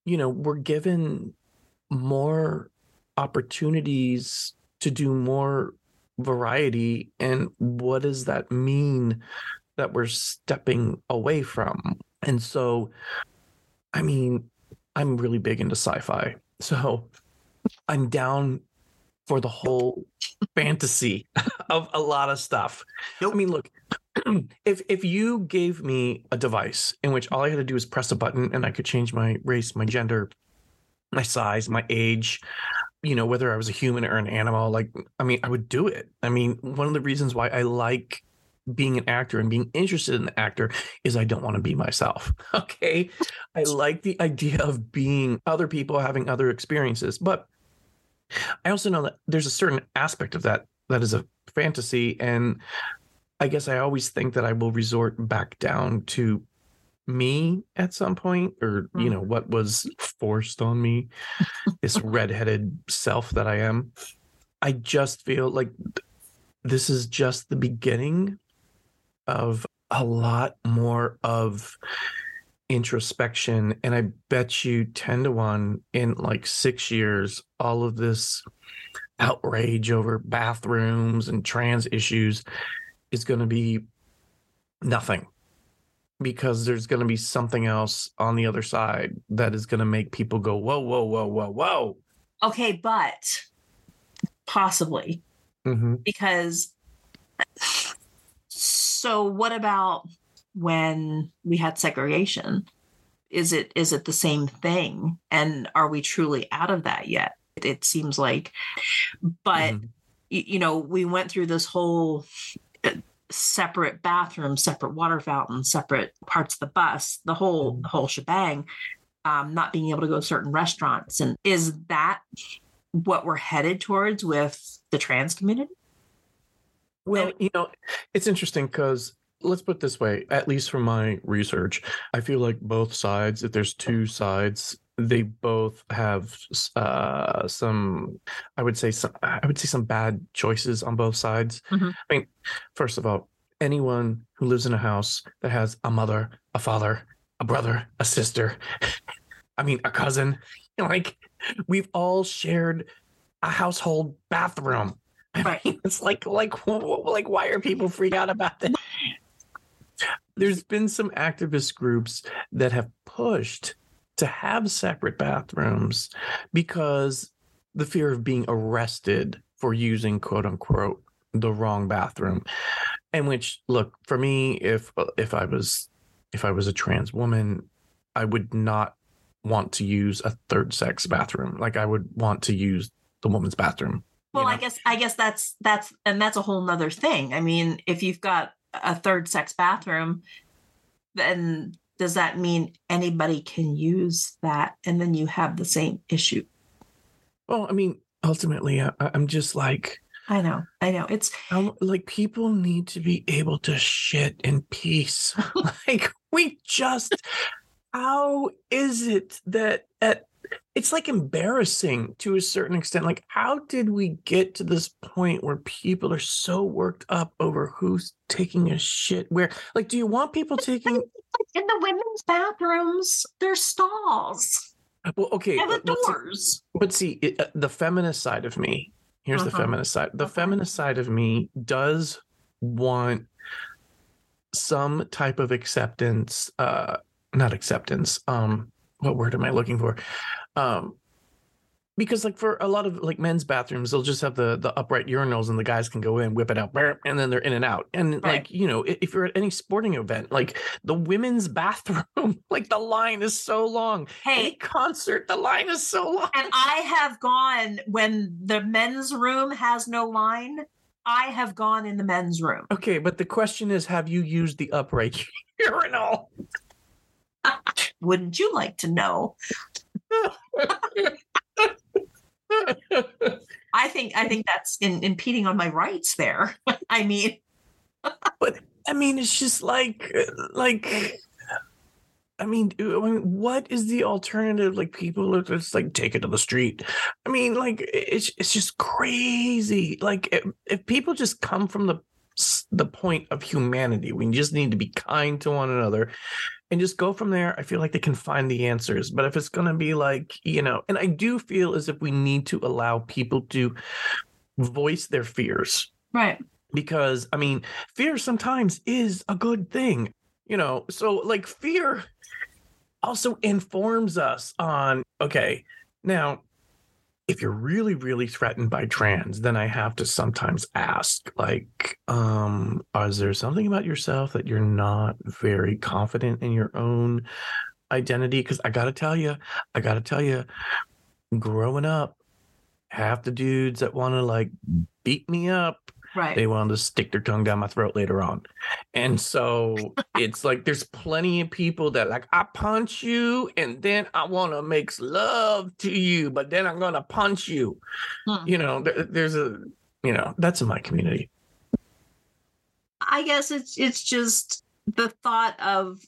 you know, we're given more opportunities to do more variety. And what does that mean that we're stepping away from? And so, I mean, I'm really big into sci fi. So I'm down for the whole fantasy of a lot of stuff. Nope. I mean, look, if if you gave me a device in which all I had to do was press a button and I could change my race, my gender, my size, my age, you know, whether I was a human or an animal, like I mean, I would do it. I mean, one of the reasons why I like being an actor and being interested in the actor is I don't want to be myself. Okay. I like the idea of being other people having other experiences, but I also know that there's a certain aspect of that that is a fantasy and I guess I always think that I will resort back down to me at some point or mm. you know what was forced on me this redheaded self that I am. I just feel like this is just the beginning of a lot more of introspection and i bet you 10 to 1 in like 6 years all of this outrage over bathrooms and trans issues is going to be nothing because there's going to be something else on the other side that is going to make people go whoa whoa whoa whoa whoa okay but possibly mm-hmm. because so what about when we had segregation? Is it is it the same thing? And are we truly out of that yet? It, it seems like, but mm-hmm. you, you know, we went through this whole uh, separate bathroom, separate water fountain, separate parts of the bus, the whole mm-hmm. the whole shebang. Um, not being able to go to certain restaurants, and is that what we're headed towards with the trans community? Well, you know, it's interesting because let's put this way, at least from my research, I feel like both sides, if there's two sides, they both have uh, some, I would say some, I would say some bad choices on both sides. Mm-hmm. I mean, first of all, anyone who lives in a house that has a mother, a father, a brother, a sister, I mean, a cousin, like we've all shared a household bathroom Right. it's like like like why are people freak out about that? There's been some activist groups that have pushed to have separate bathrooms because the fear of being arrested for using quote unquote the wrong bathroom. And which look, for me if if I was if I was a trans woman, I would not want to use a third sex bathroom. Like I would want to use the woman's bathroom well, know? I guess I guess that's that's and that's a whole nother thing. I mean, if you've got a third sex bathroom, then does that mean anybody can use that and then you have the same issue? Well, I mean, ultimately, I, am just like I know, I know. It's I'm, like people need to be able to shit in peace. like we just, how is it that at it's like embarrassing to a certain extent. Like, how did we get to this point where people are so worked up over who's taking a shit where? Like, do you want people taking in the women's bathrooms? There's stalls. Well, okay, and the doors. But see, it, uh, the feminist side of me. Here's uh-huh. the feminist side. The feminist side of me does want some type of acceptance. Uh, not acceptance. Um, what word am I looking for? Um, because like for a lot of like men's bathrooms, they'll just have the the upright urinals, and the guys can go in, whip it out, and then they're in and out. And right. like you know, if you're at any sporting event, like the women's bathroom, like the line is so long. Hey, any concert, the line is so long. And I have gone when the men's room has no line. I have gone in the men's room. Okay, but the question is, have you used the upright urinal? Wouldn't you like to know? I think I think that's in, impeding on my rights there. I mean, but I mean, it's just like like. I mean, I mean, what is the alternative? Like people are just like take it to the street. I mean, like it's it's just crazy. Like if, if people just come from the the point of humanity, we just need to be kind to one another and just go from there. I feel like they can find the answers. But if it's going to be like, you know, and I do feel as if we need to allow people to voice their fears. Right. Because, I mean, fear sometimes is a good thing, you know, so like fear also informs us on, okay, now, if you're really really threatened by trans then i have to sometimes ask like um is there something about yourself that you're not very confident in your own identity? Because i gotta tell you i gotta tell you growing up half the dudes that want to like beat me up Right. they wanted to stick their tongue down my throat later on. And so it's like there's plenty of people that like I punch you and then I want to make love to you, but then I'm gonna punch you. Hmm. You know, there, there's a you know that's in my community. I guess it's it's just the thought of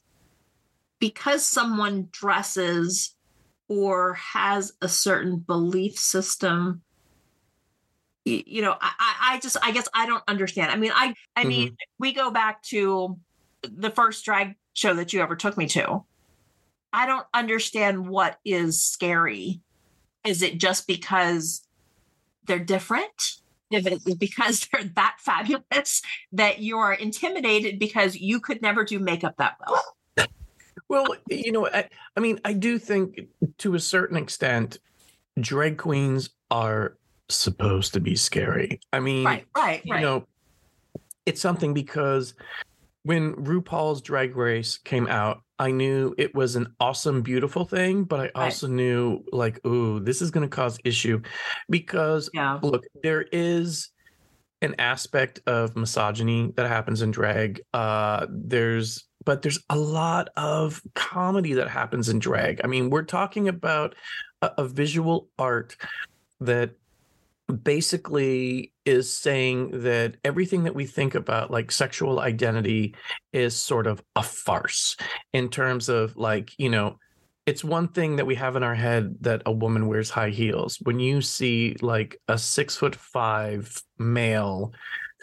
because someone dresses or has a certain belief system you know I, I just i guess i don't understand. I mean i i mean mm-hmm. we go back to the first drag show that you ever took me to. I don't understand what is scary. Is it just because they're different? If it is because they're that fabulous that you are intimidated because you could never do makeup that well? Well, you know, I, I mean, I do think to a certain extent, drag queens are supposed to be scary. I mean, right right you right know, it's something because when RuPaul's Drag Race came out, I knew it was an awesome, beautiful thing, but I also knew like, ooh, this is going to cause issue because yeah look, there is an aspect of misogyny that happens in drag. Uh, there's but there's a lot of comedy that happens in drag. I mean, we're talking about a, a visual art that basically is saying that everything that we think about like sexual identity is sort of a farce in terms of like you know it's one thing that we have in our head that a woman wears high heels. When you see like a six foot five male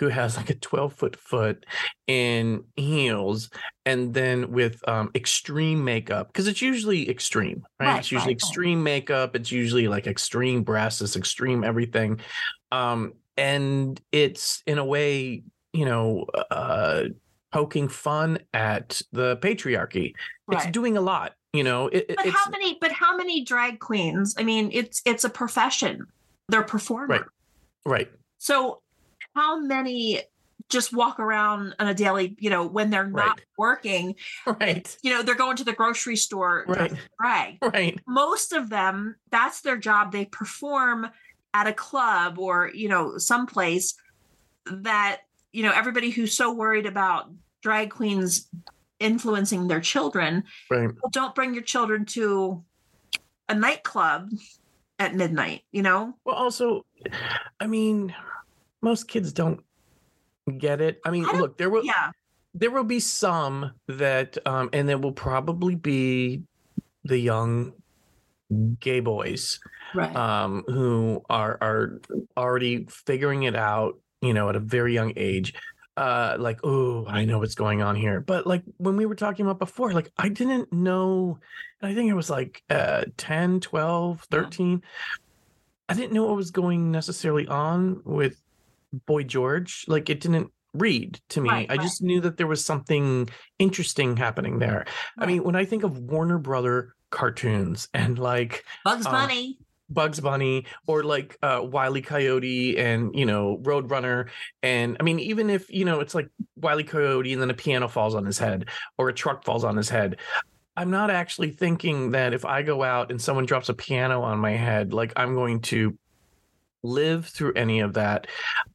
who has like a 12 foot foot in heels and then with um extreme makeup because it's usually extreme right, Right, it's usually right, right. extreme makeup. It's usually like extreme breasts it's extreme everything. Um and it's in a way you know uh poking fun at the patriarchy. It's doing a lot you know? It, but how many but how many drag queens? I mean it's it's a profession. They're performers. Right. right. So how many just walk around on a daily you know when they're not Right. working right. you know they're going to the grocery store Right. drag right. Most of them that's their job. They perform at a club or you know someplace that you know everybody who's so worried about drag queens influencing their children right. well, don't bring your children to a nightclub at midnight you know? Well, also, I mean, most kids don't get it. I mean, I look, there will yeah there will be some that, um, and there will probably be the young gay boys right um, who are are already figuring it out, you know, at a very young age. Uh, like, oh, I know what's going on here. But like when we were talking about before, like I didn't know, I think it was like uh 10, 12, Yeah. 13. I didn't know what was going necessarily on with Boy George. Like it didn't read to me. Right, I right. just knew that there was something interesting happening there. I mean, when I think of Warner Brother cartoons and like bugs um, bunny Bugs Bunny or like uh Wile E. Coyote and you know Roadrunner and I mean even if you know it's like Wile E. Coyote and then a piano falls on his head or a truck falls on his head I'm not actually thinking that if I go out and someone drops a piano on my head like I'm going to live through any of that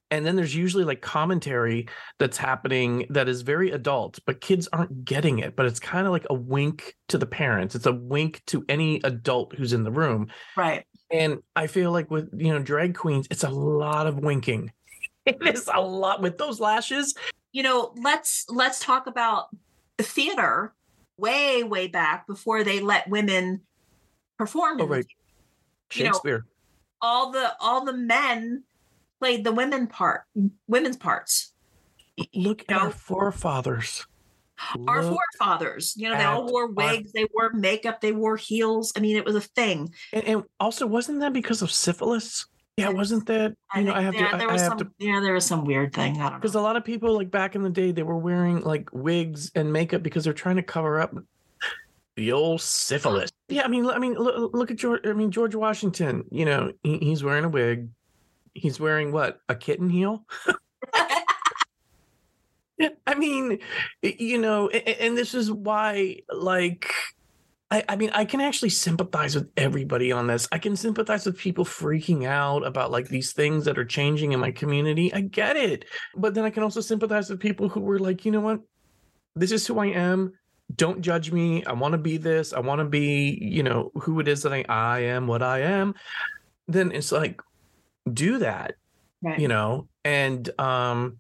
and then there's usually like commentary that's happening that is very adult but kids aren't getting it but it's kind of like a wink to the parents it's a wink to any adult who's in the room right and I feel like with you know drag queens, it's a lot of winking. It is a lot with those lashes. you know let's let's talk about the theater way way back before they let women perform Oh right, You know, Shakespeare. All the all the men played the women part women's parts Look you at our forefathers. Our Look forefathers, you know, they all wore our- wigs, they wore makeup, they wore heels. I mean, it was a thing. And, and also, wasn't that because of syphilis? Yeah, wasn't that? I You know, I have there, to. there I, I was have some, to yeah, there was some weird thing. I don't because a lot of people, like back in the day, they were wearing like wigs and makeup because they're trying to cover up the old syphilis. Yeah, I mean, I mean, look, look at George. I mean, George Washington. You know, he, he's wearing a wig. He's wearing what? A kitten heel. I mean, you know, a- a- and this is why, like, I, I mean, I can actually sympathize with everybody on this. I can sympathize with people freaking out about like these things that are changing in my community. I get it. But then I can also sympathize with people who were like, you know what? This is who I am. Don't judge me. I want to be this. I want to be, you know, who it is that I, I am, what I am. Then it's like, do that Right. you know and um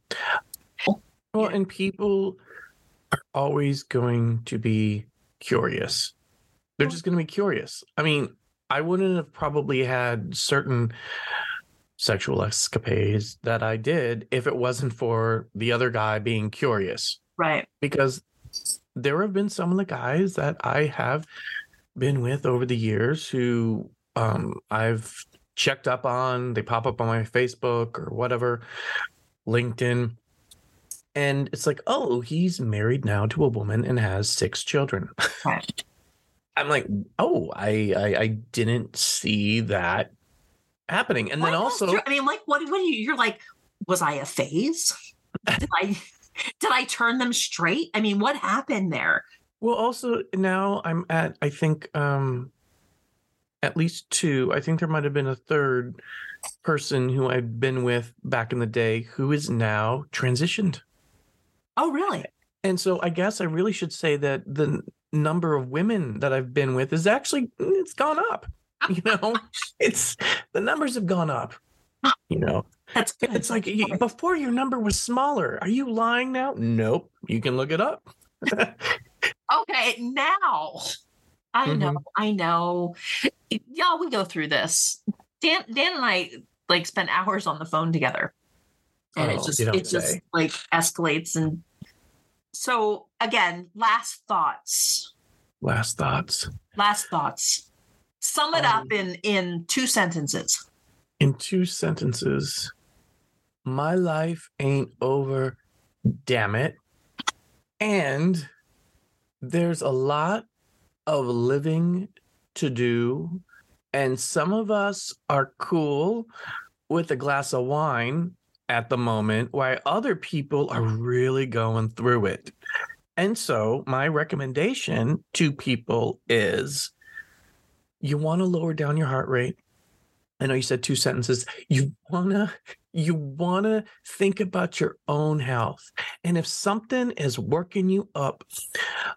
well and people are always going to be curious they're just going to be curious i mean i wouldn't have probably had certain sexual escapades that i did if it wasn't for the other guy being curious right. because there have been some of the guys that I have been with over the years who um, I've checked up on. They pop up on my Facebook or whatever, LinkedIn. And it's like, oh, he's married now to a woman and has six children. I'm like, oh, I, I I didn't see that happening. And then also, I mean, like, what? What do you? You're like, was I a phase? Did I? Did I turn them straight? I mean, what happened there? Well, also now I'm at I think um at least two. I think there might have been a third person who I've been with back in the day who is now transitioned. Oh, really? And so I guess I really should say that the number of women that I've been with is actually it's gone up. You know, it's the numbers have gone up. You know, That's good. it's like before your number was smaller. Are you lying now? Nope. You can look it up. okay now. I Mm-hmm. know. I know. Y'all, we go through this. Dan, Dan, and I like spend hours on the phone together, and Oh, it's just it just like escalates. And so again, last thoughts. Last thoughts. Last thoughts. Sum it Um, up in in two sentences. in two sentences my life ain't over damn it. And there's a lot of living to do and some of us are cool with a glass of wine at the moment while other people are really going through it. And so my recommendation to people is you want to lower down your heart rate I know you said two sentences. You wanna you wanna think about your own health. And if something is working you up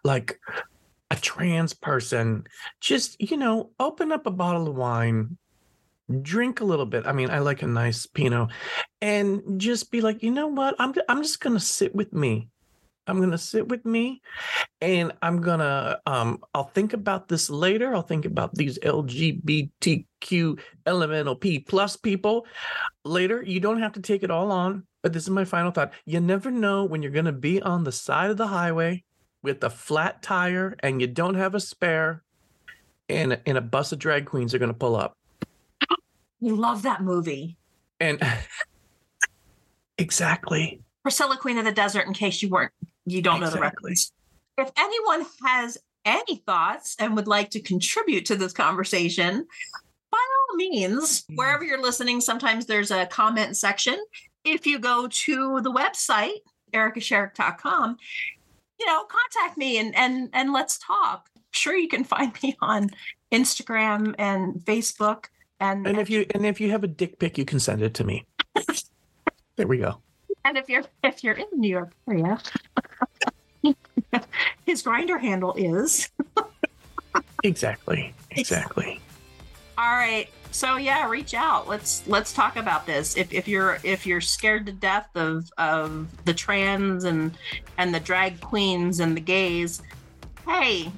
like a trans person, just you know, open up a bottle of wine, drink a little bit. I mean, I like a nice Pinot, and just be like, you know what? I'm I'm just gonna sit with me. I'm gonna sit with me and I'm gonna um I'll think about this later. I'll think about these LGBTQ LMNOP plus people later. You don't have to take it all on, but this is my final thought. You never know when you're gonna be on the side of the highway with a flat tire and you don't have a spare, and and a bus of drag queens are gonna pull up. You love that movie. And exactly. Priscilla Queen of the Desert, in case you weren't you don't know the Exactly. reference. If anyone has any thoughts and would like to contribute to this conversation, by all means, Mm. wherever you're listening, sometimes there's a comment section. If you go to the website, ericasherrick.com, you know, contact me and and and let's talk. Sure, you can find me on Instagram and Facebook. And And if you and if you have a dick pic, you can send it to me. there we go. And if you're if you're in the New York area, his Grindr handle is Exactly. Exactly. all right. So yeah, reach out. Let's let's talk about this. If if you're if you're scared to death of of the trans and and the drag queens and the gays, hey,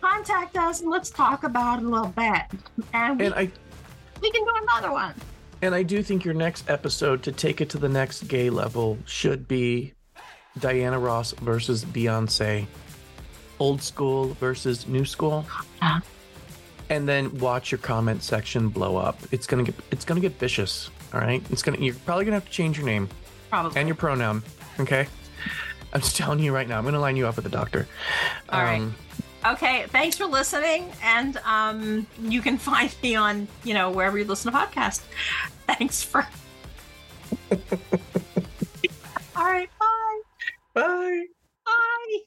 contact us and let's talk about it a little bit. And we, And I we can do another one. And I do think your next episode to take it to the next gay level should be Diana Ross versus Beyonce, old school versus new school, Uh-huh. and then watch your comment section blow up. It's gonna get it's gonna get vicious. All right, it's gonna you're probably gonna have to change your name Probably. and your pronoun. Okay, I'm just telling you right now. I'm gonna line you up with the doctor. Um, All right. Okay, thanks for listening, and um, you can find me on you know wherever you listen to podcasts. Thanks for. All right, bye. bye. Bye.